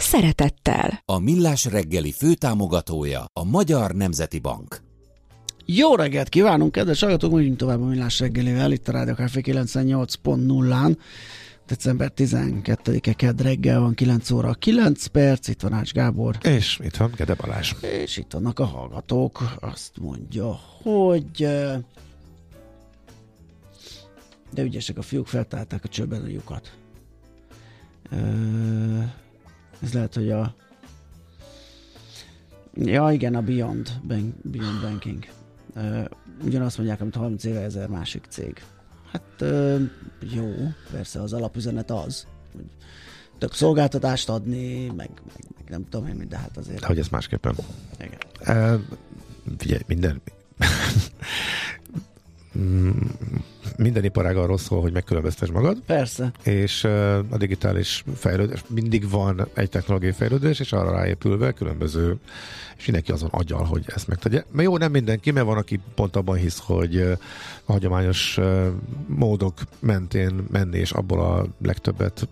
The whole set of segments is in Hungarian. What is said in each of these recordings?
szeretettel. A Millás reggeli főtámogatója a Magyar Nemzeti Bank. Jó reggelt kívánunk, kedves hallgatók! Megyünk tovább a Millás reggelivel, itt a Rádió Café 98.0-án. December 12-e kedd reggel van 9 óra 9 perc, itt van Ács Gábor. És itt van Gede Balázs. És itt vannak a hallgatók, azt mondja, hogy de ügyesek a fiúk, feltálták a csőben a lyukat. Ez lehet, hogy a Ja, igen, a Beyond, Bank, Beyond Banking. Ugyanazt mondják, amit 30 éve ezer másik cég. Hát jó, persze az alapüzenet az, hogy több szolgáltatást adni, meg, meg, meg nem tudom én, de hát azért... Hogy ez másképpen. Igen. Uh, figyelj, minden... minden iparág arról szól, hogy megkülönböztes magad. Persze. És a digitális fejlődés, mindig van egy technológiai fejlődés, és arra ráépülve különböző, és mindenki azon agyal, hogy ezt megtegye. Mert jó, nem mindenki, mert van, aki pont abban hisz, hogy a hagyományos módok mentén menni, és abból a legtöbbet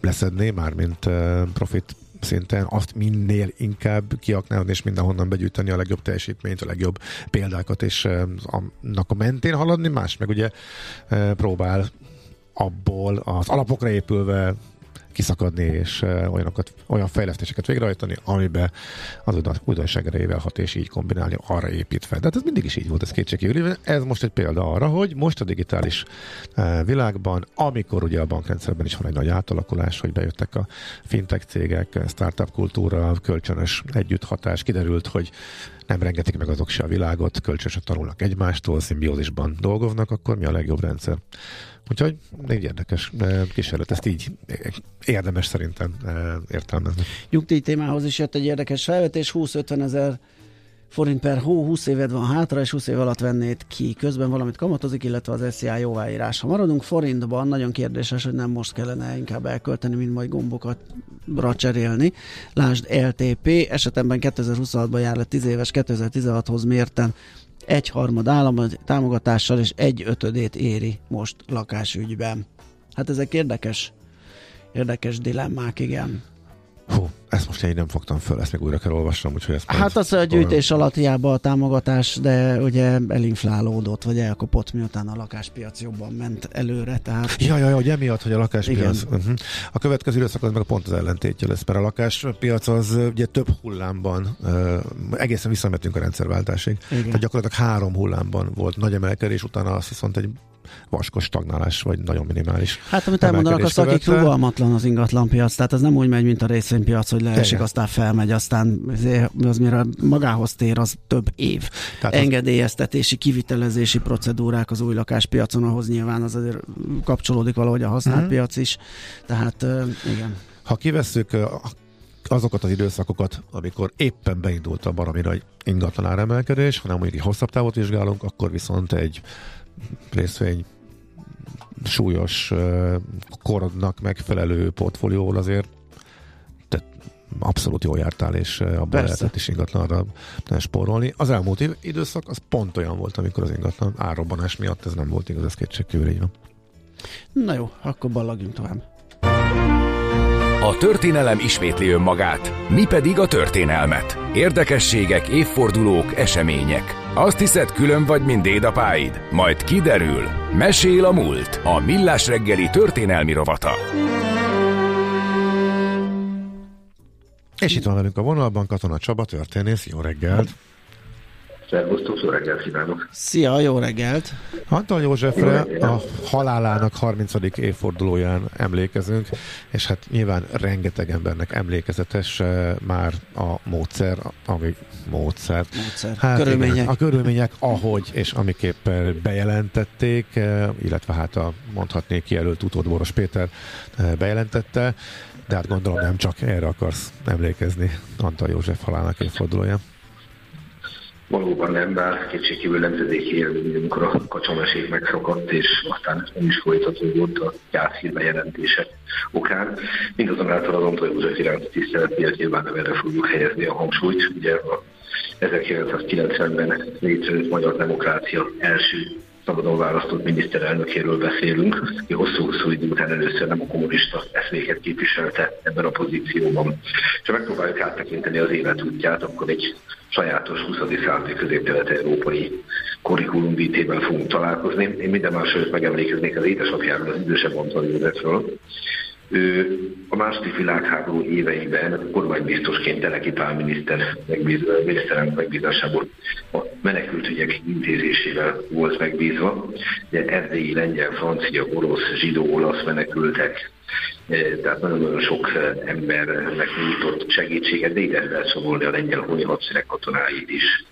leszedni, mármint profit szinten azt minél inkább kiaknázni és mindenhonnan begyűjteni a legjobb teljesítményt, a legjobb példákat, és annak a mentén haladni, más meg ugye próbál abból az alapokra épülve kiszakadni, és olyanokat, olyan fejlesztéseket végrehajtani, amiben az újdonság erejével hat, és így kombinálni, arra építve. De hát ez mindig is így volt, ez kétségkívül. Ez most egy példa arra, hogy most a digitális világban, amikor ugye a bankrendszerben is van egy nagy átalakulás, hogy bejöttek a fintech cégek, startup kultúra, kölcsönös együtthatás, kiderült, hogy nem rengetik meg azok se a világot, kölcsönösen tanulnak egymástól, szimbiózisban dolgoznak, akkor mi a legjobb rendszer? Úgyhogy egy érdekes kísérlet, ezt így érdemes szerintem értelmezni. Nyugdíj témához is jött egy érdekes felvetés, 20-50 ezer forint per hó, 20 éved van hátra, és 20 év alatt vennéd ki. Közben valamit kamatozik, illetve az SZIA jóváírás. Ha maradunk forintban, nagyon kérdéses, hogy nem most kellene inkább elkölteni, mint majd gombokat cserélni. Lásd LTP, esetemben 2026-ban jár le 10 éves, 2016-hoz mérten egy harmad állami támogatással és egy ötödét éri most lakásügyben. Hát ezek érdekes, érdekes dilemmák, igen. Hú, ezt most én nem fogtam föl, ezt még újra kell olvasnom, úgyhogy ezt Hát az a gyűjtés alatt hiába a támogatás, de ugye elinflálódott, vagy elkopott, miután a lakáspiac jobban ment előre, tehát... Ja, ja, ja, hogy emiatt, hogy a lakáspiac... Uh-huh. A következő időszak az meg pont az ellentétje lesz, mert a lakáspiac az ugye több hullámban, uh, egészen visszamentünk a rendszerváltásig. Igen. Tehát gyakorlatilag három hullámban volt nagy emelkedés, utána azt viszont egy vaskos stagnálás, vagy nagyon minimális. Hát amit elmondanak a szakik, rugalmatlan az ingatlanpiac, tehát ez nem úgy megy, mint a részvénypiac, hogy leesik, Igen. aztán felmegy, aztán az mire magához tér, az több év. Tehát Engedélyeztetési, kivitelezési procedúrák az új lakáspiacon, ahhoz nyilván az azért kapcsolódik valahogy a használt uh-huh. piac is. Tehát igen. Ha kivesszük azokat az időszakokat, amikor éppen beindult a baromira egy ingatlan áremelkedés, hanem mondjuk egy hosszabb távot vizsgálunk, akkor viszont egy részvény súlyos korodnak megfelelő portfólióval azért tehát abszolút jól jártál, és abban lehetett is ingatlanra spórolni. Az elmúlt időszak az pont olyan volt, amikor az ingatlan árrobbanás miatt ez nem volt igaz, ez kétségkívül így van. Na jó, akkor ballagjunk tovább. A történelem ismétli önmagát, mi pedig a történelmet. Érdekességek, évfordulók, események. Azt hiszed, külön vagy, mint dédapáid? Majd kiderül. Mesél a múlt. A Millás reggeli történelmi rovata. És itt van velünk a vonalban Katona Csaba, történész. Jó reggelt! Szervusztok, jó reggelt kívánok! Szia, jó reggelt! Antal Józsefre a halálának 30. évfordulóján emlékezünk, és hát nyilván rengeteg embernek emlékezetes eh, már a módszer, ami módszer. módszer. Hát körülmények. Igen, a körülmények, ahogy és amiképpen bejelentették, eh, illetve hát a mondhatnék kijelölt utód Boros Péter eh, bejelentette, de hát gondolom nem csak erre akarsz emlékezni Antal József halálának évfordulóján. Valóban nem, bár kétségkívül nemzedéki a kacsamesék megszakadt, és aztán nem is folytatódott a gyászhír bejelentése okán. Mindazonáltal az Antal József iránti tisztelet miatt nyilván nem erre fogjuk helyezni a hangsúlyt. Ugye a 1990-ben létrejött Magyar Demokrácia első szabadon választott miniszterelnökéről beszélünk, aki hosszú-hosszú idő után először nem a kommunista eszméket képviselte ebben a pozícióban. És megpróbáljuk áttekinteni az életútját, akkor egy sajátos 20. századi közép-kelet-európai kurikulum vítében fogunk találkozni. Én minden másról megemlékeznék az édesapjáról, az idősebb Antal Józsefről, ő a második világháború éveiben kormánybiztosként Teleki Pál miniszter megbíz, miniszterelnök megbízásából menekültügyek intézésével volt megbízva. Ugye erdélyi, lengyel, francia, orosz, zsidó, olasz menekültek, tehát nagyon-nagyon sok embernek nyújtott segítséget, de ide lehet sorolni a lengyel honi hadsereg katonáit is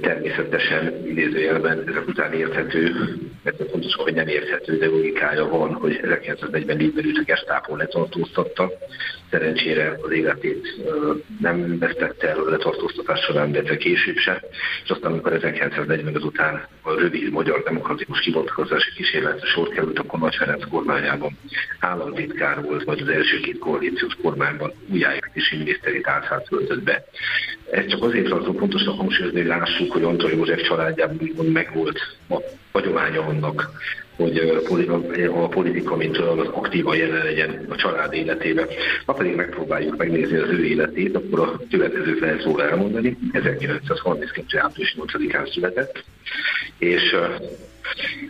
természetesen idézőjelben ezek után érthető, mert fontos, hogy nem érthető, de logikája van, hogy 1940-ben őt a Gestapo letartóztatta. Szerencsére az életét nem vesztette el a letartóztatás során, de később se. És aztán, amikor 1945 után a rövid magyar demokratikus kivonatkozási kísérletre sor került, akkor Nagy Ferenc kormányában államtitkár volt, vagy az első két koalíciós kormányban újjáépítési miniszteri tárcát töltött be. Ez csak azért tartom fontosnak hangsúlyozni, hogy lássuk, hogy Antal József családjában úgymond megvolt a hagyománya annak, hogy a politika, mint olyan, az aktívan jelen legyen a család életében. Ha pedig megpróbáljuk megnézni az ő életét, akkor a következő felszól elmondani. 1932. április 8-án született, és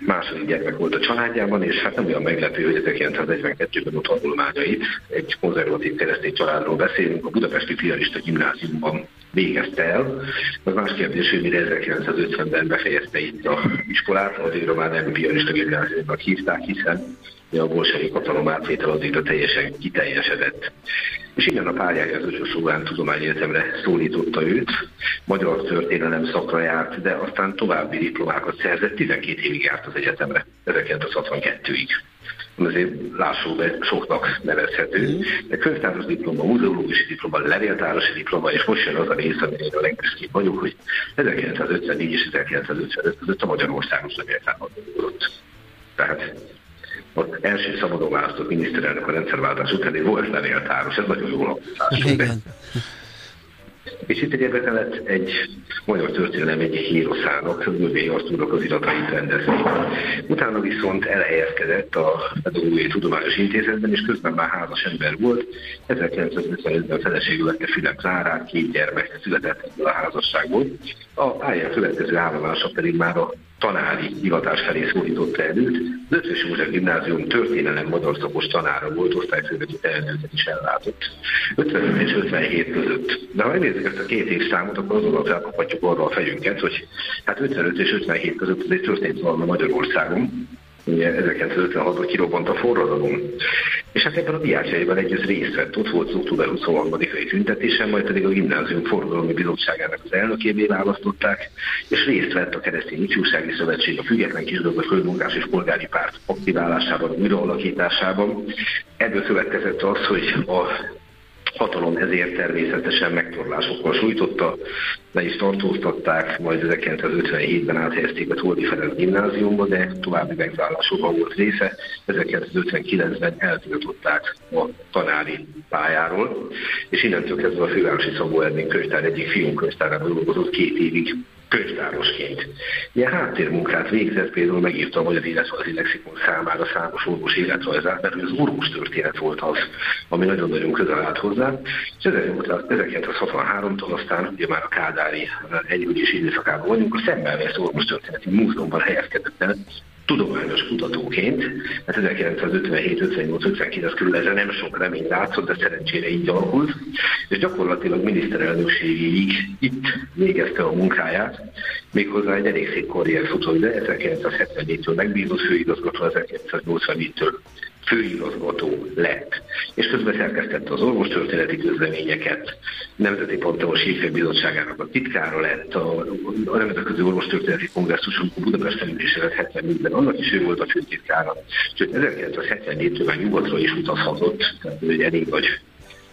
második gyermek volt a családjában, és hát nem olyan meglepő, hogy 1942-ben ott tanulmányait, egy konzervatív keresztény családról beszélünk, a Budapesti Fialista Gimnáziumban végezte el. Az más kérdés, hogy mire 1950-ben befejezte itt a iskolát, addigra már nem pianista gimnáziumnak hívták, hiszen a bolsevik hatalom átvétel addigra teljesen kiteljesedett. És innen a pályája az Öcsös Tudományegyetemre szólította őt, magyar történelem szakra járt, de aztán további diplomákat szerzett, 12 évig járt az egyetemre, 1962-ig azért lássuk be, soknak nevezhető. Mm. De könyvtáros diploma, múzeológusi diploma, levéltárosi diploma, és most jön az a rész, amire a legbüszkébb vagyok, hogy 1954 és 1955 között a Magyarországos levéltárban dolgozott. Tehát az első szabadon választott miniszterelnök a rendszerváltás után volt levéltáros, ez nagyon jól hangzik. Igen. És itt egy lett egy magyar történelem egyik híroszának, Göbély Artúrnak az iratait rendezni. Utána viszont elhelyezkedett a Pedagógiai Tudományos Intézetben, és közben már házas ember volt. 1955-ben feleségül vette Fülem Klárát, két gyermek született ebből a házasságból. A pályán következő állomása pedig már a tanári hivatás felé szólította előtt. Az Ötvös József Gimnázium történelem magyar szakos tanára volt, osztályfőveti tehetőket is ellátott. 55 és 57 között. De ha megnézzük ezt a két évszámot, akkor azonnal felkaphatjuk arra a fejünket, hogy hát 55 és 57 között egy történt valami Magyarországon, ugye 1956-ban kirobbant a forradalom. És hát ebben a diákjaival együtt részt vett. Ott volt az október 23-ai tüntetésen, majd pedig a gimnázium forradalmi bizottságának az elnökévé választották, és részt vett a Keresztény Ifjúsági Szövetség, a Független Kisdolgos Földmunkás és Polgári Párt aktiválásában, újraalakításában. Ebből következett az, hogy a hatalom ezért természetesen megtorlásokkal sújtotta, le is tartóztatták, majd 1957-ben áthelyezték a Toldi Ferenc gimnáziumba, de további megvállásokban volt része. 1959-ben eltiltották a tanári pályáról, és innentől kezdve a fővárosi Szabó Ermény könyvtár egyik fiúnkönyvtárában dolgozott két évig könyvtárosként. Ilyen háttérmunkát végzett, például megírta a Magyar Életrajzi Lexikon számára számos orvos életrajzát, mert az orvos történet volt az, ami nagyon-nagyon közel állt hozzá. És 1963-tól aztán, ugye már a Kádári együgyési időszakában vagyunk, a Szemmelvész orvos történeti múzeumban helyezkedett el, tudományos kutatóként, hát 1957, 58, 59 körül ezzel nem sok remény látszott, de szerencsére így alakult, és gyakorlatilag miniszterelnökségéig itt végezte a munkáját, méghozzá egy elég szép karrier futott, de 1974-től megbízott főigazgató, 1984-től főigazgató lett, és közben szerkesztette az orvostörténeti közleményeket, Nemzeti Panteon Bizottságának a titkára lett, a, a Nemzetközi Orvostörténeti Kongresszuson Budapesten ülése 74-ben, annak is ő volt a főtitkára. Sőt, 1974-től már nyugatra is utazhatott, tehát ő egy elég nagy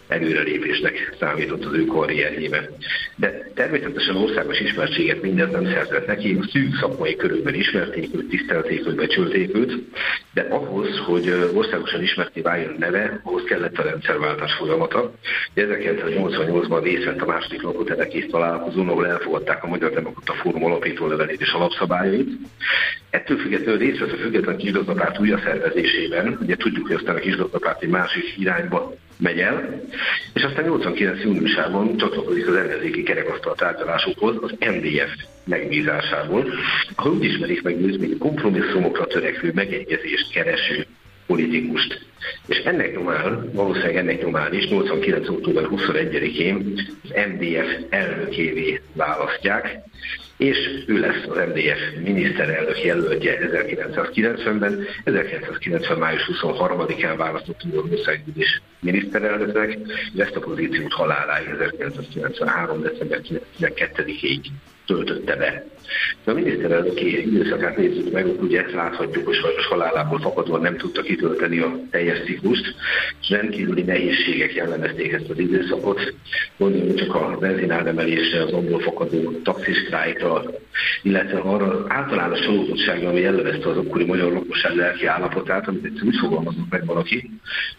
előrelépésnek számított az ő karrierjében. De természetesen országos ismertséget mindez nem szerzett neki, szűk szakmai körülben ismerték őt, tisztelték őt, becsülték őt, de ahhoz, hogy országosan ismerté váljon neve, ahhoz kellett a rendszerváltás folyamata. 1988-ban részt vett a második lakótelekész találkozón, ahol elfogadták a Magyar Demokrata Fórum alapító levelét és alapszabályait. Ettől függetlenül részt vett a független kisgazdapárt újraszervezésében, ugye tudjuk, hogy aztán a kisgazdapárt egy másik irányba megy el, és aztán 89. júniusában csatlakozik az ellenzéki kerekasztal tárgyalásokhoz az MDF megbízásából, ahol úgy ismerik meg őt, mint kompromisszumokra törekvő, megegyezést kereső politikust. És ennek nyomán, valószínűleg ennek nyomán is 89. október 21-én az MDF elnökévé választják, és ő lesz az MDF miniszterelnök jelöltje 1990-ben, 1990. május 23-án választott Magyarországgyűlés miniszterelnöknek, és ezt a pozíciót haláláig 1993. december 12-ig töltötte be. De a miniszterelnöki időszakát nézzük meg, ugye láthatjuk, hogy sajnos halálából fakadva nem tudta kitölteni a teljes ciklust, rendkívüli nehézségek jellemezték ezt az időszakot. Gondoljunk csak a benzináremelésre, az abból fakadó taxisztrájkra, illetve arra általános csalódottságra, ami jellemezte az akkori magyar lakosság lelki állapotát, amit egyszerűen úgy fogalmazott meg valaki.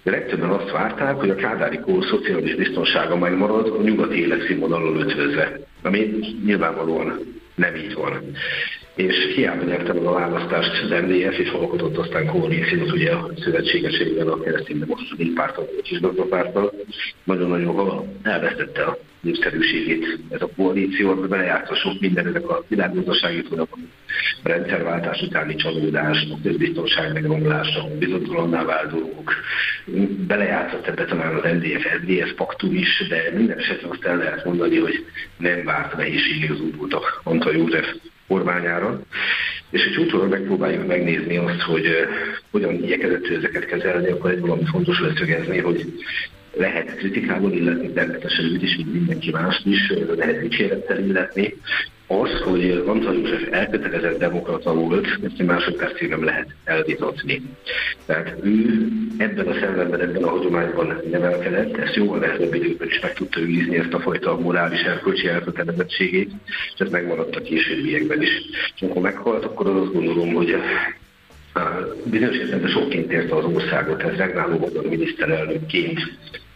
De legtöbben azt várták, hogy a kádári kór szociális biztonsága megmarad a nyugati életszínvonalon ötvözve, ami nyilvánvalóan nem így van. És hiába nyerte meg a választást az MDF, és alkotott aztán koalíciót ugye a szövetségeségben a keresztény demokratikus pártal, és pártal, nagyon-nagyon elvesztette a népszerűségét ez a koalíció, amiben belejátsza sok minden ezek a világgazdasági folyamat, a rendszerváltás utáni csalódás, a közbiztonság megromulása, a bizonytalanná változók. Belejátszott ebbe talán az NDF, SZDSZ paktum is, de minden esetben azt el lehet mondani, hogy nem várt nehézségek az útultak. Antal József kormányára. És hogy utólag megpróbáljuk megnézni azt, hogy hogyan igyekezett ezeket kezelni, akkor egy valami fontos leszögezni, hogy lehet kritikával illetni, természetesen őt is, mint mindenki mást is, lehet dicsérettel illetni. Az, hogy Antal József elkötelezett demokrata volt, ezt egy másodpercig nem lehet elvitatni. Tehát ő ebben a szellemben, ebben a hagyományban nevelkedett, ezt jóval nehezebb időkben is meg tudta őrizni ezt a fajta morális erkölcsi elkötelezettségét, és ez megmaradt a későbbiekben is. És amikor meghalt, akkor azt gondolom, hogy bizonyos értelemben sokként érte az országot, ez regnáló magyar miniszterelnökként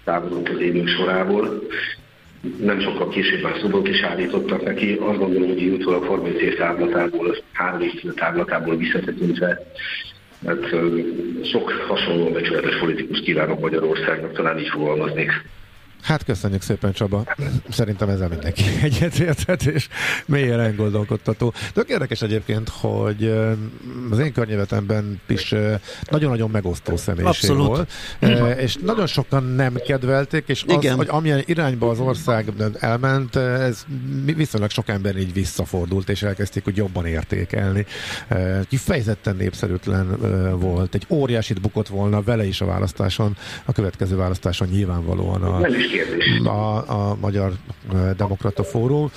távolult az évünk sorából. Nem sokkal később már szobok is állítottak neki. Azt gondolom, hogy utólag 30 év táblatából, három év táblatából visszatekintve, mert sok hasonló becsületes politikus kívánok Magyarországnak, talán így fogalmaznék. Hát köszönjük szépen Csaba. Szerintem ezzel mindenki egyetérthet, és mélyen elgondolkodtató. Tök érdekes egyébként, hogy az én környevetemben is nagyon-nagyon megosztó személyiség Abszolút. volt, és nagyon sokan nem kedvelték, és az, Igen. hogy amilyen irányba az ország elment, ez viszonylag sok ember így visszafordult, és elkezdték hogy jobban értékelni. Kifejezetten népszerűtlen volt. Egy óriásit bukott volna vele is a választáson, a következő választáson nyilvánvalóan a a, a Magyar Demokrata Fórum.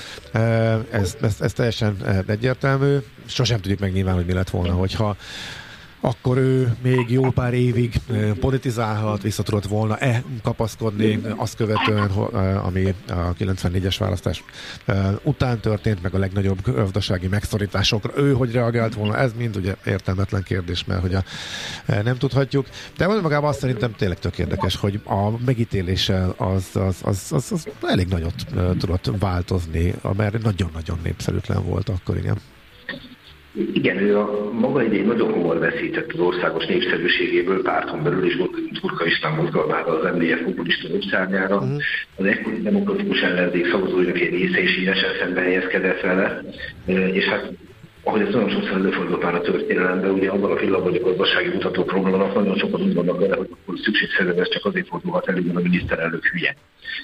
Ez, ez, ez teljesen egyértelmű. Sosem tudjuk meg nyilván, hogy mi lett volna, hogyha akkor ő még jó pár évig politizálhat, vissza tudott volna-e kapaszkodni azt követően, ami a 94-es választás után történt, meg a legnagyobb gazdasági megszorításokra. Ő hogy reagált volna, ez mind ugye értelmetlen kérdés, mert hogy a, nem tudhatjuk. De magában azt szerintem tényleg tök érdekes, hogy a megítéléssel az, az, az, az, az elég nagyot tudott változni, mert nagyon-nagyon népszerűtlen volt akkor, igen. Igen, ő a maga idején nagyon hamar veszített az országos népszerűségéből, párton belül is gondoljunk Turka István mozgalmára, az MDF populista népszárnyára. Uh-huh. Az ekkori demokratikus ellenzék szavazóinak egy része is íresen szembe helyezkedett vele, és hát ahogy ez nagyon sokszor előfordul már a történelemben, ugye abban a pillanatban, hogy a gazdasági mutató problémának nagyon sokan úgy vannak vele, hogy szükségszerűen ez csak azért fordulhat elő, mert a miniszterelnök hülye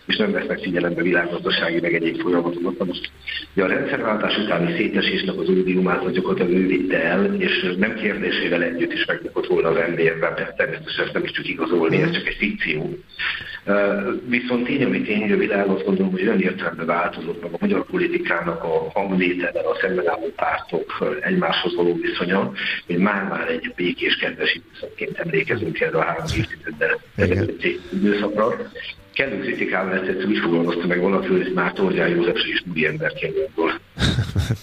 és nem vesznek figyelembe világgazdasági meg egyéb folyamatokat. Na most ugye a rendszerváltás utáni szétesésnek az ódiumát az gyakorlatilag ő vitte el, és nem kérdésével együtt is megbukott volna az MDF-ben, természetesen ezt nem is csak igazolni, ez csak egy fikció. Viszont tény, ami tény, hogy a világ azt gondolom, hogy olyan értelemben változott meg a magyar politikának a hangvétele, a szemben álló pártok egymáshoz való viszonya, hogy már-már egy békés, kedves időszakként emlékezünk erre a három időszakra kellő kritikával ezt egyszer úgy fogalmazta meg valaki, hogy már Tordján József is úri emberként gondol.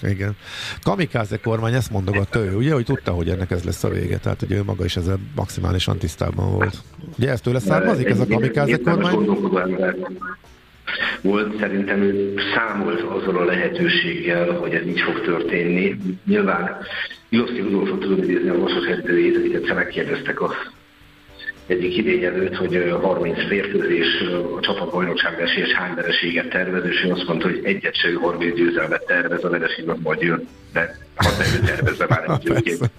Igen. Kamikáze kormány ezt mondogatta ő, ugye, hogy tudta, hogy ennek ez lesz a vége, tehát hogy ő maga is ezzel maximálisan tisztában volt. Ugye ez tőle származik, ez a kamikáze kormány? volt, szerintem ő számolt azzal a lehetőséggel, hogy ez így fog történni. Nyilván Iloszki Rudolfot tudom idézni a Vasas edzőjét, akit egyszer megkérdeztek a egyik idény előtt, hogy 30 férkőzés a csapatbajnokság esélyes hány vereséget tervez, és ő azt mondta, hogy egyet se 30 győzelmet tervez, a vereség az majd jön, de ha nem tervezve már egyébként.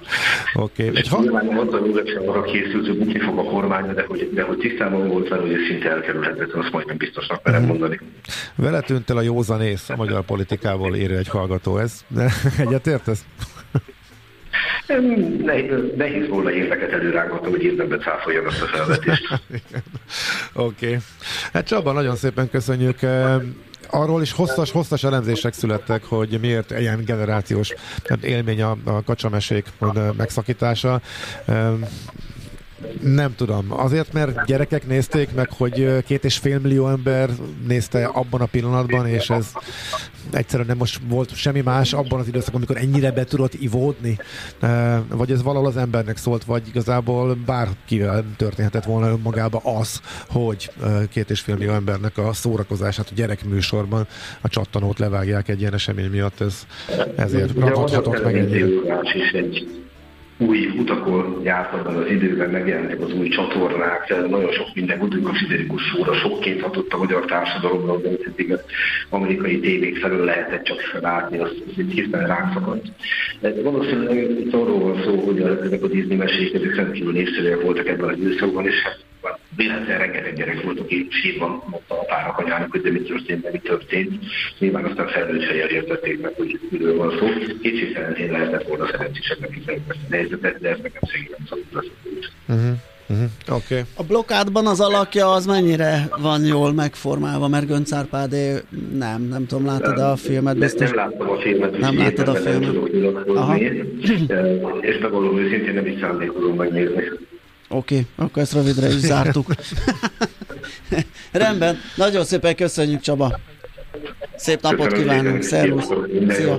Oké. Okay. És ha... nyilván mondta, hogy sem arra készült, hogy bukni fog a kormány, de hogy, de hogy tisztában volt vele, hogy ez szinte elkerülhetetlen, azt majdnem biztosnak merem mhm. mondani. Vele tűnt el a józanész a magyar politikából, írja egy hallgató ez. De egyetértesz? Nehéz volna éveket előrágoltam, hogy érdemben cáfoljam ezt a felvetést. Oké. Okay. Hát Csaba, nagyon szépen köszönjük arról is hosszas, hosszas elemzések születtek, hogy miért ilyen generációs élmény a, a kacsamesék megszakítása. Nem tudom. Azért, mert gyerekek nézték meg, hogy két és fél millió ember nézte abban a pillanatban, és ez egyszerűen nem most volt semmi más abban az időszakban, amikor ennyire be tudott ivódni, vagy ez valahol az embernek szólt, vagy igazából bárkivel történhetett volna önmagába az, hogy két és fél millió embernek a szórakozását a gyerekműsorban a csattanót levágják egy ilyen esemény miatt, ez ezért ragadhatott meg egy új utakon járt abban az időben, megjelentek az új csatornák, nagyon sok minden, a Friderikus szóra, sokként hatott a magyar társadalomra, de eddig az amerikai tévék felől lehetett csak látni, az, az egy hirtelen ránk szakadt. De valószínűleg itt arról van szó, hogy ezek a Disney mesék, ezek rendkívül népszerűek voltak ebben az időszakban, és hát véletlenül rengeteg gyerek volt, aki sírva mondta apának, anyának, hogy de mi történt, de mi történt. Nyilván aztán felnőtt fejjel értették meg, hogy miről van szó. Kétségtelen én lehetett volna szerencsésebbnek kifejteni ezt a helyzetet, de ez nekem nem szabad Uh-huh. Uh-huh. Okay. A blokkádban az alakja az mennyire van jól megformálva, mert Gönc Árpádé nem, nem tudom, látod a filmet biztos? Nem, nem láttam a filmet, nem látod a filmet. És megmondom őszintén nem is szándékozom megnézni. Oké, okay, akkor ezt rövidre is zártuk. Rendben, nagyon szépen köszönjük Csaba. Szép napot kívánunk, szervusz. Szia.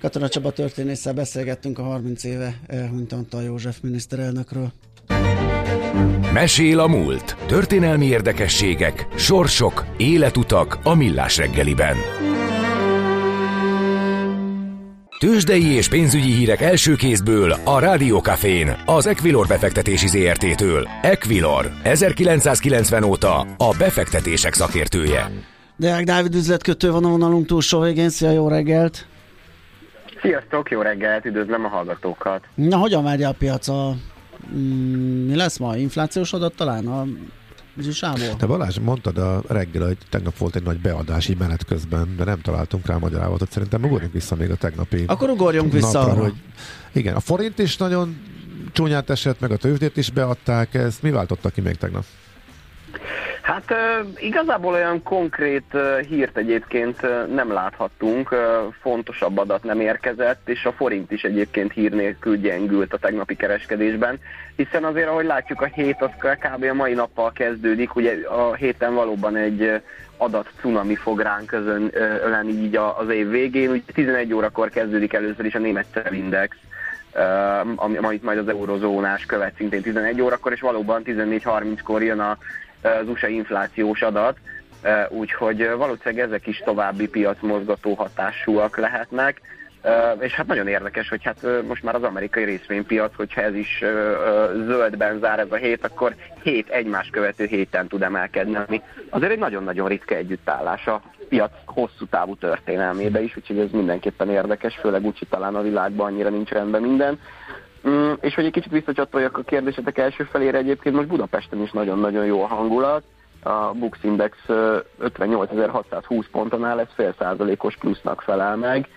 Katona Csaba történésszel beszélgettünk a 30 éve elhunyt Antal József miniszterelnökről. Mesél a múlt. Történelmi érdekességek, sorsok, életutak a millás reggeliben. Tőzsdei és pénzügyi hírek első kézből a Rádiókafén, az Equilor befektetési ZRT-től. Equilor, 1990 óta a befektetések szakértője. Deák Dávid üzletkötő van a vonalunk túlsó végén. Szia, jó reggelt! Sziasztok, jó reggelt, üdvözlöm a hallgatókat! Na, hogyan várja a piac a... Mm, mi lesz ma? Inflációs adat talán? A Zsisából. Te Balázs, mondtad a reggel, hogy tegnap volt egy nagy beadási menet közben, de nem találtunk rá magyarávatot. Szerintem ugorjunk vissza még a tegnapi Akkor ugorjunk vissza napra. Hogy igen, a forint is nagyon csúnyát esett, meg a tőzsdét is beadták. Ezt mi váltotta ki még tegnap? Hát igazából olyan konkrét hírt egyébként nem láthattunk, fontosabb adat nem érkezett, és a forint is egyébként hír nélkül gyengült a tegnapi kereskedésben, hiszen azért, ahogy látjuk, a hét az kb. a mai nappal kezdődik, ugye a héten valóban egy adat cunami fog ránk közön öleni így az év végén, ugye 11 órakor kezdődik először is a német index, ami, amit majd az eurozónás követ szintén 11 órakor, és valóban 14.30-kor jön a az USA inflációs adat, úgyhogy valószínűleg ezek is további piacmozgató hatásúak lehetnek. és hát nagyon érdekes, hogy hát most már az amerikai részvénypiac, hogyha ez is zöldben zár ez a hét, akkor hét egymás követő héten tud emelkedni, ami azért egy nagyon-nagyon ritka együttállás a piac hosszú távú történelmébe is, úgyhogy ez mindenképpen érdekes, főleg úgy, hogy talán a világban annyira nincs rendben minden. Mm, és hogy egy kicsit visszacsatoljak a kérdésetek első felére, egyébként most Budapesten is nagyon-nagyon jó a hangulat. A Bux Index 58.620 ponton áll, ez fél százalékos plusznak felel meg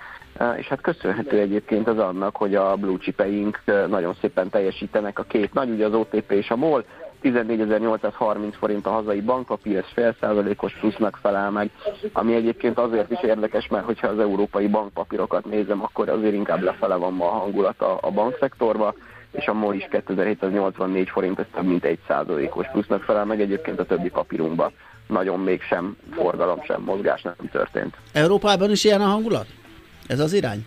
és hát köszönhető egyébként az annak, hogy a blue chipeink nagyon szépen teljesítenek a két nagy, ugye az OTP és a MOL, 14.830 forint a hazai bankpapír, ez fél százalékos plusznak felel meg, ami egyébként azért is érdekes, mert hogyha az európai bankpapírokat nézem, akkor azért inkább lefele van ma a hangulat a, a bankszektorba, és a MOL is 2784 forint, ez több mint egy százalékos plusznak felel meg egyébként a többi papírunkban. Nagyon mégsem forgalom, sem mozgás nem történt. Európában is ilyen a hangulat? Ez az irány?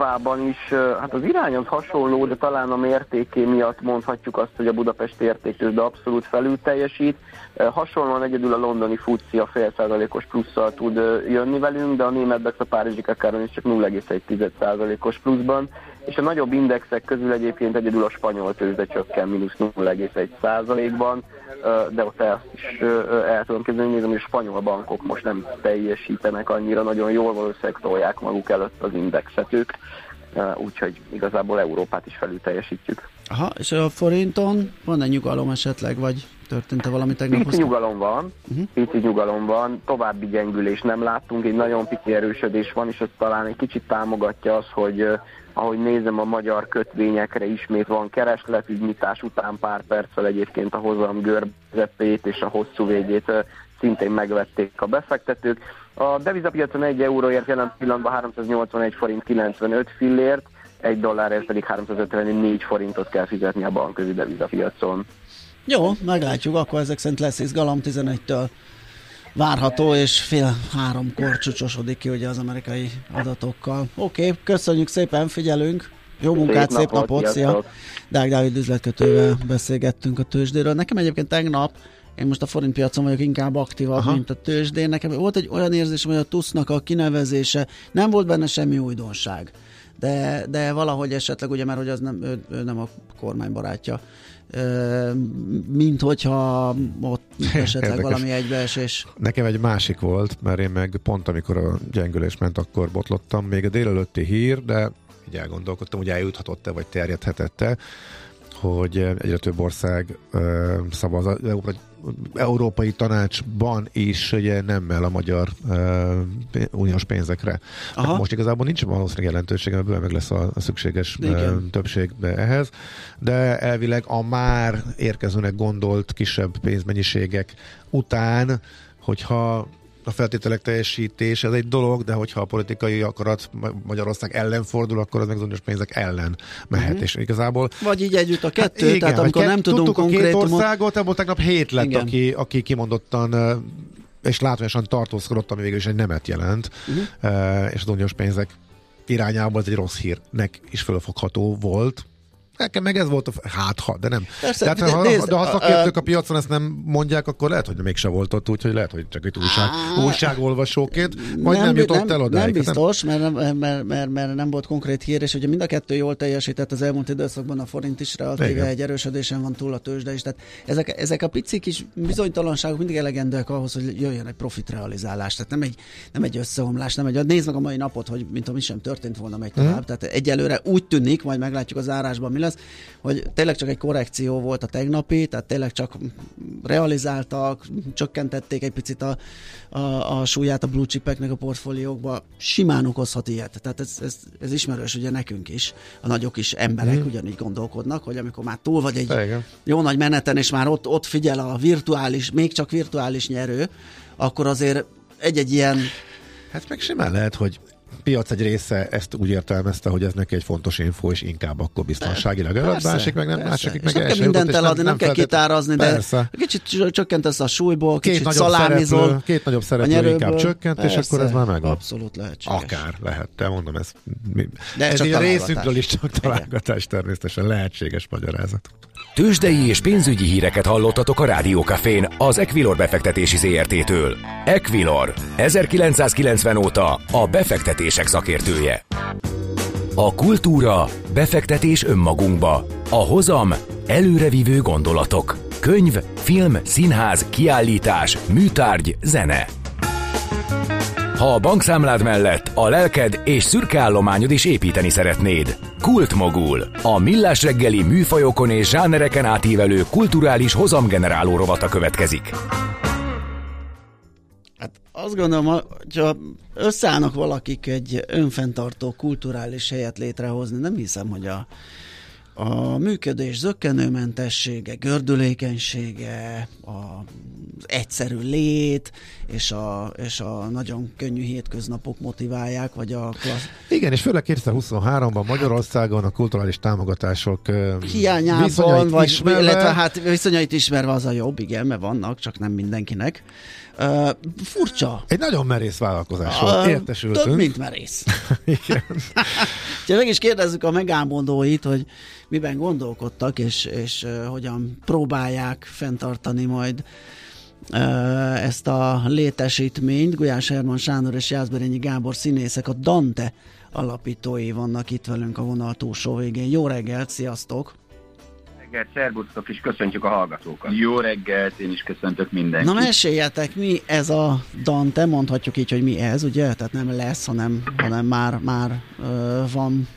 Európában is, hát az irány az hasonló, de talán a mértéké miatt mondhatjuk azt, hogy a Budapesti értéktőzsde abszolút felül teljesít. Hasonlóan egyedül a londoni futci a fél százalékos plusszal tud jönni velünk, de a német a Párizsi Kakáron is csak 0,1 százalékos pluszban, és a nagyobb indexek közül egyébként egyedül a spanyol tőzsde csökken mínusz 0,1 százalékban de ott el, is el tudom képzelni, nézem, hogy a spanyol bankok most nem teljesítenek annyira nagyon jól, valószínűleg tolják maguk előtt az indexetők, úgyhogy igazából Európát is felül teljesítjük. Aha, és a forinton van-e nyugalom esetleg, vagy történt-e valami tegnap? Pici nyugalom van, uh-huh. pici nyugalom van, további gyengülés nem láttunk, egy nagyon pici erősödés van, és ez talán egy kicsit támogatja az, hogy ahogy nézem a magyar kötvényekre ismét van keresletügynyitás után pár perccel egyébként a hozam görbzepét és a hosszú végét szintén megvették a befektetők. A devizapiacon 1 euróért jelen pillanatban 381 forint 95 fillért, egy dollárért pedig 354 forintot kell fizetni a bankközi devizapiacon. Jó, meglátjuk, akkor ezek szerint lesz izgalom 11-től várható, és fél háromkor csúcsosodik ki ugye az amerikai adatokkal. Oké, okay, köszönjük szépen, figyelünk! Jó munkát, szép, szép napot, szia! Dák Dávid üzletkötővel beszélgettünk a tőzsdéről. Nekem egyébként tegnap én most a forint piacon vagyok inkább aktívabb, Aha. mint a tőzsdén. Nekem volt egy olyan érzésem, hogy a TUSZ-nak a kinevezése nem volt benne semmi újdonság. De, de valahogy esetleg, ugye, mert hogy az nem, ő, ő nem a kormány barátja mint hogyha ott esetleg Érdekes. valami egybeesés. Nekem egy másik volt, mert én meg pont amikor a gyengülés ment, akkor botlottam. Még a délelőtti hír, de így elgondolkodtam, hogy eljuthatott-e, vagy terjedhetett-e, hogy egyre több ország szavaz az Európai, Tanácsban is ugye nemmel a magyar uh, uniós pénzekre. Hát most igazából nincs valószínűleg jelentősége, mert bőven meg lesz a, a szükséges uh, többség ehhez, de elvileg a már érkezőnek gondolt kisebb pénzmennyiségek után, hogyha a feltételek teljesítés, ez egy dolog, de hogyha a politikai akarat Magyarország ellen fordul, akkor az meg az pénzek ellen mehet, uh-huh. és igazából... Vagy így együtt a kettő, hát, igen, tehát amikor nem tudunk konkrétumot... a két országot, ebből tegnap hét lett, aki, aki kimondottan és látványosan tartózkodott, ami végül is egy nemet jelent, uh-huh. és az uniós pénzek irányából ez egy rossz hírnek is fölfogható volt, Nekem meg ez volt a... Hát, ha, de nem. Persze, Tehát, de, ha, nézd, de ha szakértők a piacon ezt nem mondják, akkor lehet, hogy mégse volt ott, úgyhogy lehet, hogy csak egy újság, újságolvasóként, majd nem, nem jutott nem, el oda. Nem biztos, mert nem, mert, mert, mert, nem volt konkrét hír, és ugye mind a kettő jól teljesített az elmúlt időszakban, a forint is relatíve egy erősödésen van túl a tőzsde is. Tehát ezek, ezek a pici kis bizonytalanságok mindig elegendőek ahhoz, hogy jöjjön egy profit realizálás. Tehát nem egy, nem egy összeomlás, nem egy, nézd meg a mai napot, hogy mint ami sem történt volna megy tovább. Mm. Tehát egyelőre úgy tűnik, majd meglátjuk az árásban mi lesz, hogy tényleg csak egy korrekció volt a tegnapi, tehát tényleg csak realizáltak, csökkentették egy picit a, a, a súlyát a blue chipeknek a portfóliókba, simán okozhat ilyet. Tehát ez, ez, ez ismerős ugye nekünk is, a nagyok is emberek mm. ugyanígy gondolkodnak, hogy amikor már túl vagy egy Igen. jó nagy meneten, és már ott, ott figyel a virtuális, még csak virtuális nyerő, akkor azért egy-egy ilyen Hát meg simán lehet, hogy piac egy része ezt úgy értelmezte, hogy ez neki egy fontos info, és inkább akkor biztonságilag előtt, másik meg nem, persze. másik meg nem kell mindent eladni, nem, nem kell kitárazni, de persze. kicsit csökkentesz a súlyból, két kicsit szalámizol. Szereplő, két nagyobb szereplő inkább csökkent, persze. és akkor ez már meg. Abszolút lehetséges. Akár lehet, te mondom, ez, de ez csak a részünkről is csak találgatás természetesen lehetséges magyarázat. Tőzsdei és pénzügyi híreket hallottatok a Rádiókafén az Equilor befektetési ZRT-től. Equilor, 1990 óta a befektetések szakértője. A kultúra, befektetés önmagunkba. A hozam, előrevívő gondolatok. Könyv, film, színház, kiállítás, műtárgy, zene. Ha a bankszámlád mellett a lelked és szürke állományod is építeni szeretnéd. Kultmogul. A millás reggeli műfajokon és zsánereken átívelő kulturális hozamgeneráló rovata következik. Hát azt gondolom, hogyha összeállnak valakik egy önfenntartó kulturális helyet létrehozni, nem hiszem, hogy a a működés zöggenőmentessége, gördülékenysége, az egyszerű lét, és a, és a nagyon könnyű hétköznapok motiválják, vagy a klassz... Igen, és főleg 2023-ban Magyarországon a kulturális támogatások hiányában, vagy ismerve. illetve hát viszonyait ismerve az a jobb, igen, mert vannak, csak nem mindenkinek. Uh, furcsa. Egy nagyon merész vállalkozás volt, uh, értesültünk. Több, mint merész. Igen. meg is kérdezzük a megámondóit, hogy miben gondolkodtak, és, és hogyan próbálják fenntartani majd ezt a létesítményt. Gulyás Herman Sándor és Jászberényi Gábor színészek, a Dante alapítói vannak itt velünk a vonal túlsó végén. Jó reggelt, sziasztok! reggelt, szervusztok, és köszöntjük a hallgatókat. Jó reggelt, én is köszöntök mindenkit. Na meséljetek, mi ez a Dante, mondhatjuk így, hogy mi ez, ugye? Tehát nem lesz, hanem, hanem már, már ö, van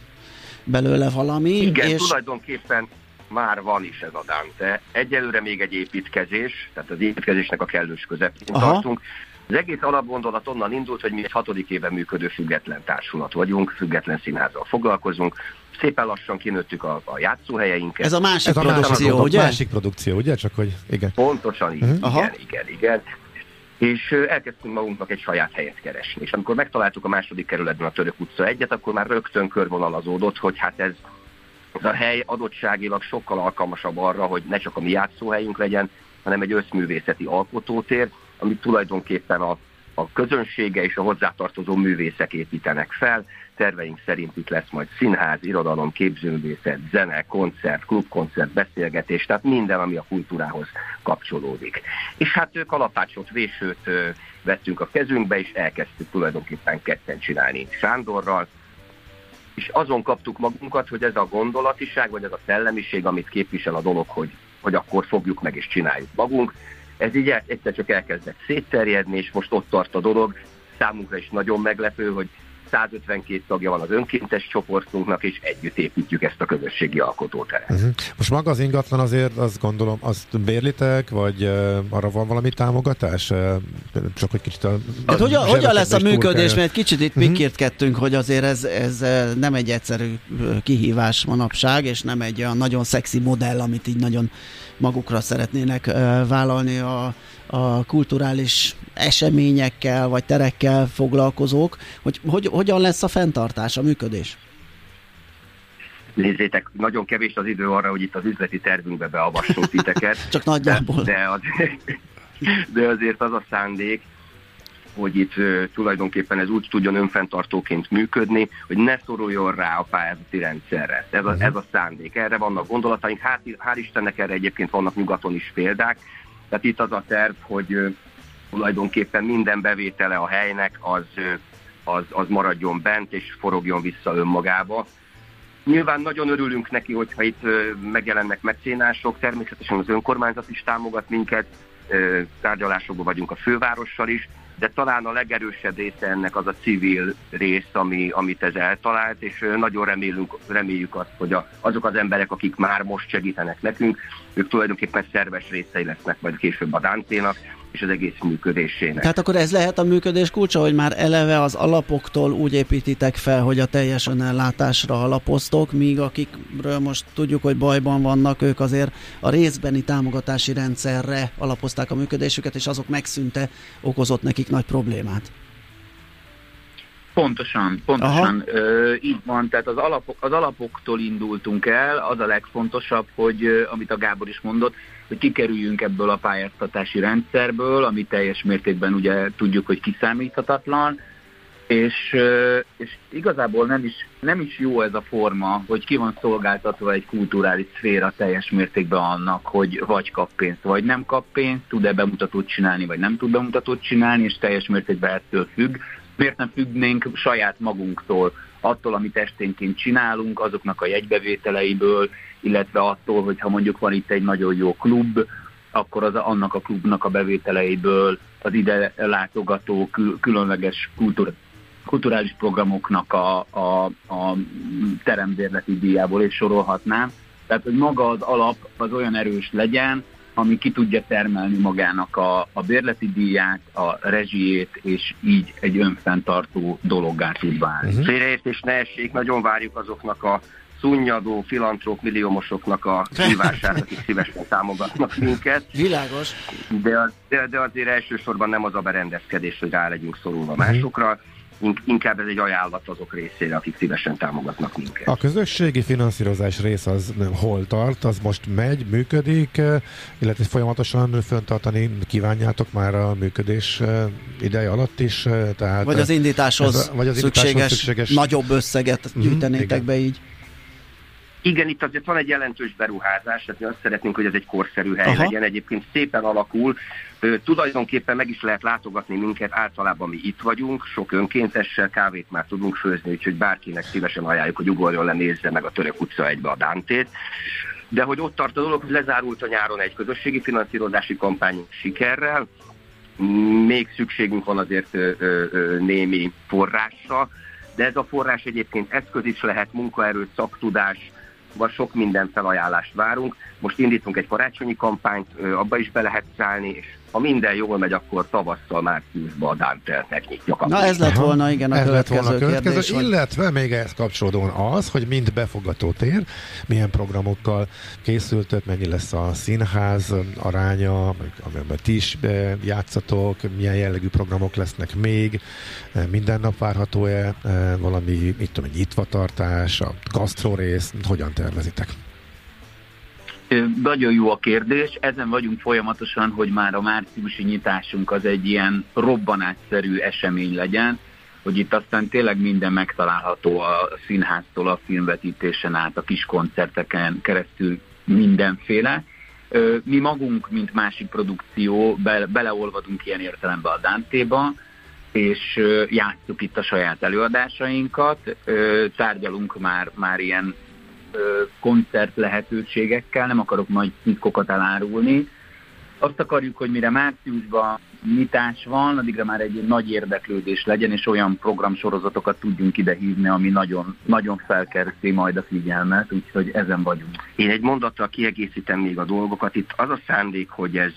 belőle valami. Igen, és... tulajdonképpen már van is ez a Dante. Egyelőre még egy építkezés, tehát az építkezésnek a kellős közepén Aha. tartunk. Az egész alapgondolat onnan indult, hogy mi egy hatodik éve működő független társulat vagyunk, független színházzal foglalkozunk, szépen lassan kinőttük a, a játszóhelyeinket. Ez a másik Ez a produkció, másik, ugye? Másik produkció, ugye? Csak hogy igen. Pontosan így, uh-huh. igen, Aha. igen, igen. És elkezdtünk magunknak egy saját helyet keresni. És amikor megtaláltuk a második kerületben a Török utca egyet, akkor már rögtön körvonalazódott, hogy hát ez, ez a hely adottságilag sokkal alkalmasabb arra, hogy ne csak a mi játszóhelyünk legyen, hanem egy összművészeti alkotótér, amit tulajdonképpen a, a közönsége és a hozzátartozó művészek építenek fel, terveink szerint itt lesz majd színház, irodalom, képzőművészet, zene, koncert, klubkoncert, beszélgetés, tehát minden, ami a kultúrához kapcsolódik. És hát kalapácsot, vésőt vettünk a kezünkbe, és elkezdtük tulajdonképpen ketten csinálni Sándorral, és azon kaptuk magunkat, hogy ez a gondolatiság, vagy ez a szellemiség, amit képvisel a dolog, hogy, hogy akkor fogjuk meg és csináljuk magunk, ez így egyszer csak elkezdett szétterjedni, és most ott tart a dolog. Számunkra is nagyon meglepő, hogy 152 tagja van az önkéntes csoportunknak, és együtt építjük ezt a közösségi alkotóteret. Uh-huh. Most maga az ingatlan azért, azt gondolom, azt bérlitek, vagy uh, arra van valami támogatás? Uh, csak hogy kicsit a... Hát hogyan, hogyan lesz a működés, mert kicsit itt uh-huh. mikirtkettünk, hogy azért ez, ez nem egy egyszerű kihívás manapság, és nem egy olyan nagyon szexi modell, amit így nagyon magukra szeretnének uh, vállalni a a kulturális eseményekkel vagy terekkel foglalkozók, hogy, hogy hogyan lesz a fenntartás, a működés? Nézzétek, nagyon kevés az idő arra, hogy itt az üzleti tervünkbe beavassunk titeket. Csak nagyjából. De, de, azért, de azért az a szándék, hogy itt uh, tulajdonképpen ez úgy tudjon önfenntartóként működni, hogy ne szoruljon rá a pályázati rendszerre. Ez a, uh-huh. ez a szándék. Erre vannak gondolataink, hát, hál' Istennek erre egyébként vannak nyugaton is példák, tehát itt az a terv, hogy tulajdonképpen minden bevétele a helynek az, az, az maradjon bent és forogjon vissza önmagába. Nyilván nagyon örülünk neki, hogyha itt megjelennek mecénások, természetesen az önkormányzat is támogat minket, tárgyalásokban vagyunk a fővárossal is, de talán a legerősebb része ennek az a civil rész, ami, amit ez eltalált, és nagyon remélünk, reméljük azt, hogy a, azok az emberek, akik már most segítenek nekünk, ők tulajdonképpen szerves részei lesznek majd később a Dánténak, és az egész működésének. Tehát akkor ez lehet a működés kulcsa, hogy már eleve az alapoktól úgy építitek fel, hogy a teljes önellátásra alapoztok, míg akikről most tudjuk, hogy bajban vannak, ők azért a részbeni támogatási rendszerre alapozták a működésüket, és azok megszűnte okozott nekik nagy problémát. Pontosan, pontosan. Ö, így van, tehát az, alapok, az alapoktól indultunk el, az a legfontosabb, hogy amit a Gábor is mondott, hogy kikerüljünk ebből a pályáztatási rendszerből, ami teljes mértékben ugye tudjuk, hogy kiszámíthatatlan, és, és igazából nem is, nem is jó ez a forma, hogy ki van szolgáltatva egy kulturális szféra teljes mértékben annak, hogy vagy kap pénzt, vagy nem kap pénzt, tud-e bemutatót csinálni, vagy nem tud bemutatót csinálni, és teljes mértékben ettől függ. Miért nem függnénk saját magunktól, attól, amit esténként csinálunk, azoknak a jegybevételeiből, illetve attól, hogyha mondjuk van itt egy nagyon jó klub, akkor az annak a klubnak a bevételeiből az ide látogató különleges kultúr, kulturális programoknak a, a, a terembérleti díjából, és sorolhatnám. Tehát, hogy maga az alap az olyan erős legyen, ami ki tudja termelni magának a, a bérleti díját, a rezsijét, és így egy önfenntartó dologgá tud válni. Uh-huh. Félreértés ne essék, nagyon várjuk azoknak a szunnyadó, filantróp, milliómosoknak a hívását, akik szívesen támogatnak minket. Világos. De, de, de azért elsősorban nem az a berendezkedés, hogy rá legyünk szorulva uh-huh. másokra, inkább ez egy ajánlat azok részére, akik szívesen támogatnak minket. A közösségi finanszírozás rész az hol tart, az most megy, működik, eh, illetve folyamatosan föntartani kívánjátok már a működés eh, ideje alatt is? Eh, tehát vagy az indításhoz, a, vagy az szükséges, indításhoz szükséges nagyobb összeget mhm, gyűjtenétek mm, be így? Igen, itt azért van egy jelentős beruházás, tehát mi azt szeretnénk, hogy ez egy korszerű hely Aha. legyen. Egyébként szépen alakul, Tulajdonképpen meg is lehet látogatni minket, általában mi itt vagyunk, sok önkéntessel, kávét már tudunk főzni, úgyhogy bárkinek szívesen ajánljuk, hogy ugorjon le, nézze meg a Török utca egybe a Dántét. De hogy ott tart a dolog, hogy lezárult a nyáron egy közösségi finanszírozási kampány sikerrel, még szükségünk van azért ö, ö, némi forrásra, de ez a forrás egyébként eszköz is lehet, munkaerő, szaktudás, vagy sok minden felajánlást várunk. Most indítunk egy karácsonyi kampányt, abba is be lehet szállni, és ha minden jól megy, akkor tavasszal, márciusban a Dántel megnyitjuk. Na ez lett volna, igen, a ez következő, lett volna a következő kérdés, Illetve még ehhez kapcsolódóan az, hogy mind befogató tér, milyen programokkal készültök, mennyi lesz a színház aránya, amiben ti is játszatok, milyen jellegű programok lesznek még, minden nap várható-e valami, mit tudom, egy nyitvatartás, a gasztrorész, hogyan tervezitek? Nagyon jó a kérdés, ezen vagyunk folyamatosan, hogy már a márciusi nyitásunk az egy ilyen robbanásszerű esemény legyen, hogy itt aztán tényleg minden megtalálható a színháztól, a filmvetítésen át, a kis koncerteken keresztül mindenféle. Mi magunk, mint másik produkció, be, beleolvadunk ilyen értelembe a Dántéba, és játszuk itt a saját előadásainkat, tárgyalunk már, már ilyen koncert lehetőségekkel, nem akarok majd titkokat elárulni. Azt akarjuk, hogy mire márciusban nyitás van, addigra már egy nagy érdeklődés legyen, és olyan programsorozatokat tudjunk idehívni, ami nagyon, nagyon felkerti majd a figyelmet, úgyhogy ezen vagyunk. Én egy mondattal kiegészítem még a dolgokat. Itt az a szándék, hogy ez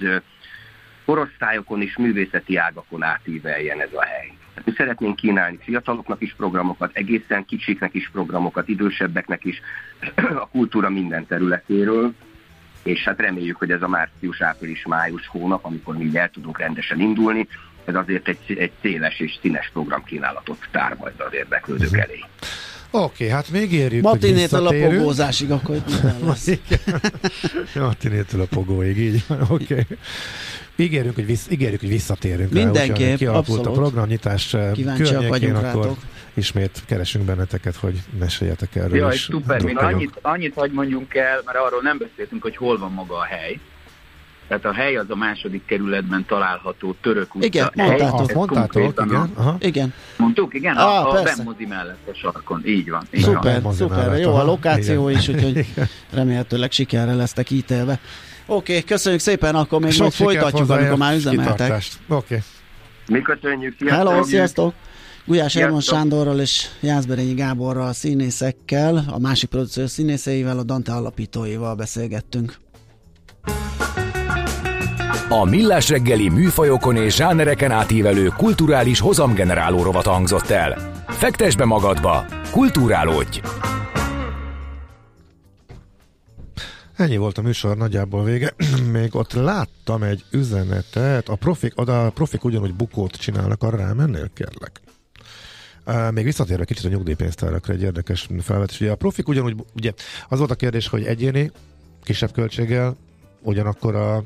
korosztályokon és művészeti ágakon átíveljen ez a hely. Mi szeretnénk kínálni fiataloknak is programokat, egészen kicsiknek is programokat, idősebbeknek is a kultúra minden területéről, és hát reméljük, hogy ez a március, április, május hónap, amikor mi el tudunk rendesen indulni, ez azért egy, egy széles és színes programkínálatot tár majd az érdeklődők uh-huh. elé. Oké, okay, hát még érjük, Matinétől a pogózásig, akkor Matinétől a pogóig, így van, oké. Okay. Ígérjük, hogy, vissz, ígérjük, hogy visszatérünk Mindenképp, rá, kialakult abszolút. a programnyitás eh, környékén, akkor rátok. ismét keresünk benneteket, hogy meséljetek erről. Jaj, szuper, annyit, annyit hagy mondjunk el, mert arról nem beszéltünk, hogy hol van maga a hely. Tehát a hely az a második kerületben található török utca. Igen, mondtátok. Azt mondtátok, igen. Aha. igen. Mondtuk, igen, ah, a, a Benmozi mellett a sarkon. Így van. Így szuper, van. szuper. Jó a lokáció igen. is, úgyhogy remélhetőleg sikerre lesztek ítélve. Oké, okay, köszönjük szépen, akkor még majd folytatjuk, amikor már üzemeltek. Oké. Okay. Mi köszönjük, sziasztok! Hello, sziasztok! Gulyás Ermon Sándorral és Jászberényi Gáborral színészekkel, a másik producer színészeivel, a Dante alapítóival beszélgettünk. A Millás reggeli műfajokon és zsánereken átívelő kulturális hozamgeneráló rovat hangzott el. Fektes be magadba, kulturálódj! Ennyi volt a műsor nagyjából vége. Még ott láttam egy üzenetet. A profik, a profik ugyanúgy bukót csinálnak, arra rámennél, kérlek. Még visszatérve kicsit a nyugdíjpénztárakra egy érdekes felvetés. Ugye a profik ugyanúgy, ugye az volt a kérdés, hogy egyéni, kisebb költséggel, ugyanakkor a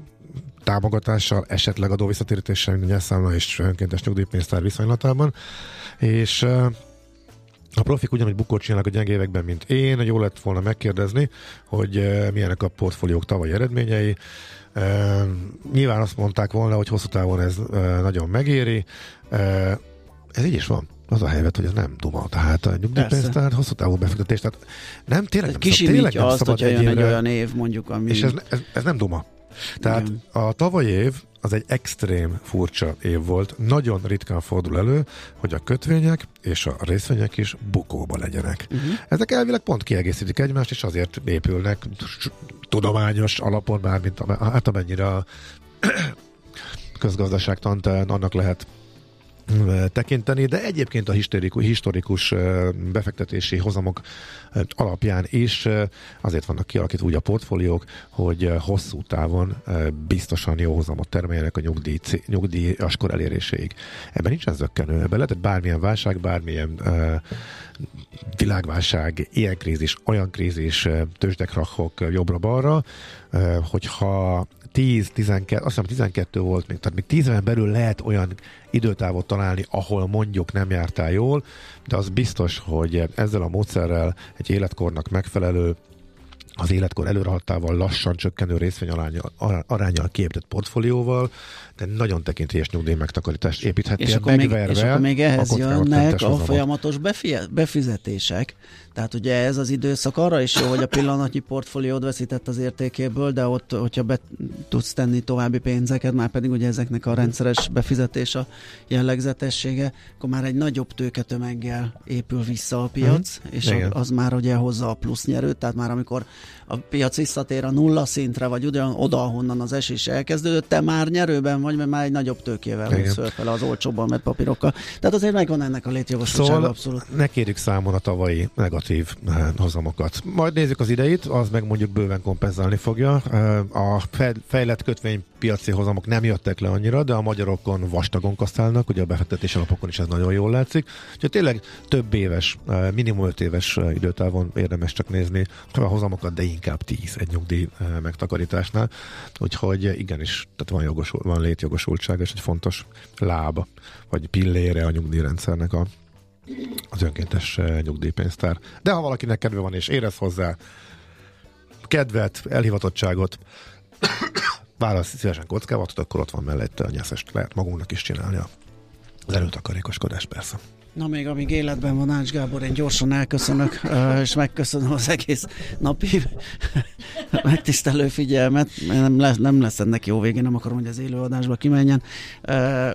támogatással, esetleg adó visszatérítéssel, minden elszámolás és önkéntes nyugdíjpénztár viszonylatában, és a profik ugyanúgy bukót csinálnak a gyenge években, mint én. Jó lett volna megkérdezni, hogy milyenek a portfóliók tavalyi eredményei. Nyilván azt mondták volna, hogy hosszú távon ez nagyon megéri. Ez így is van az a helyzet, hogy ez nem duma. Tehát a nyugdíjpénztár hosszú távú befektetés. Tehát nem, tényleg nem, szabad, tényleg nem azt, szabad hogyha jön egy olyan év, mondjuk, ami... És ez, ez, ez nem duma. Tehát Igen. a tavalyi év az egy extrém furcsa év volt. Nagyon ritkán fordul elő, hogy a kötvények és a részvények is bukóba legyenek. Uh-huh. Ezek elvileg pont kiegészítik egymást, és azért épülnek tudományos alapon, mármint hát amennyire a közgazdaságtant annak lehet tekinteni, de egyébként a historikus, befektetési hozamok alapján is azért vannak kialakítva úgy a portfóliók, hogy hosszú távon biztosan jó hozamot termeljenek a nyugdíj, nyugdíjaskor eléréséig. Ebben nincs zökkenő, ebben lehet bármilyen válság, bármilyen világválság, ilyen krízis, olyan krízis, tőzsdekrachok jobbra-balra, hogyha 10, 12, azt hiszem 12 volt még, tehát még 10 éven belül lehet olyan időtávot találni, ahol mondjuk nem jártál jól, de az biztos, hogy ezzel a módszerrel egy életkornak megfelelő az életkor előrehattával lassan csökkenő részvény arányal kiépített portfólióval, de nagyon tekintélyes nyugdíj megtakarítást építhettél és akkor megverve. Még, és akkor még ehhez a jönnek a folyamatos befizetések, tehát ugye ez az időszak arra is jó, hogy a pillanatnyi portfóliód veszített az értékéből, de ott, hogyha be tudsz tenni további pénzeket, már pedig ugye ezeknek a rendszeres befizetés a jellegzetessége, akkor már egy nagyobb tőketömeggel épül vissza a piac, mm. és Igen. az már ugye hozza a plusz nyerőt, tehát már amikor a piac visszatér a nulla szintre, vagy ugyan oda, ahonnan az esés elkezdődött, te már nyerőben vagy, mert már egy nagyobb tőkével mész fölfele az olcsóbban mert papírokkal. Tehát azért megvan ennek a létjogosultsága szóval abszolút. Ne kérjük számon a tavalyi negatív eh, hozamokat. Majd nézzük az ideit, az meg mondjuk bőven kompenzálni fogja. Eh, a fejlett kötvénypiaci hozamok nem jöttek le annyira, de a magyarokon vastagon kasztálnak, ugye a befektetés alapokon is ez nagyon jól látszik. Úgyhogy tényleg több éves, eh, minimum 5 éves időtávon érdemes csak nézni a hozamokat, de inkább 10 egy nyugdíj megtakarításnál. Úgyhogy igenis, tehát van, jogosul, van létjogosultság, és egy fontos lába, vagy pillére a nyugdíjrendszernek a, az önkéntes nyugdíjpénztár. De ha valakinek kedve van és érez hozzá kedvet, elhivatottságot, válasz szívesen kockávatot, akkor ott van mellette a nyeszest. Lehet magunknak is csinálni az előtakarékoskodás persze. Na még amíg életben van Ács Gábor, én gyorsan elköszönök, és megköszönöm az egész napi megtisztelő figyelmet. Nem lesz, nem lesz ennek jó végén, nem akarom, hogy az élőadásba kimenjen.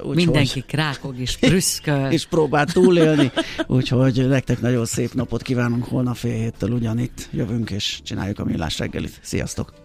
Úgy, Mindenki hogy... krákog és prüszköl. és próbál túlélni. Úgyhogy nektek nagyon szép napot kívánunk. Holnap fél héttől ugyanitt jövünk, és csináljuk a millás reggelit. Sziasztok!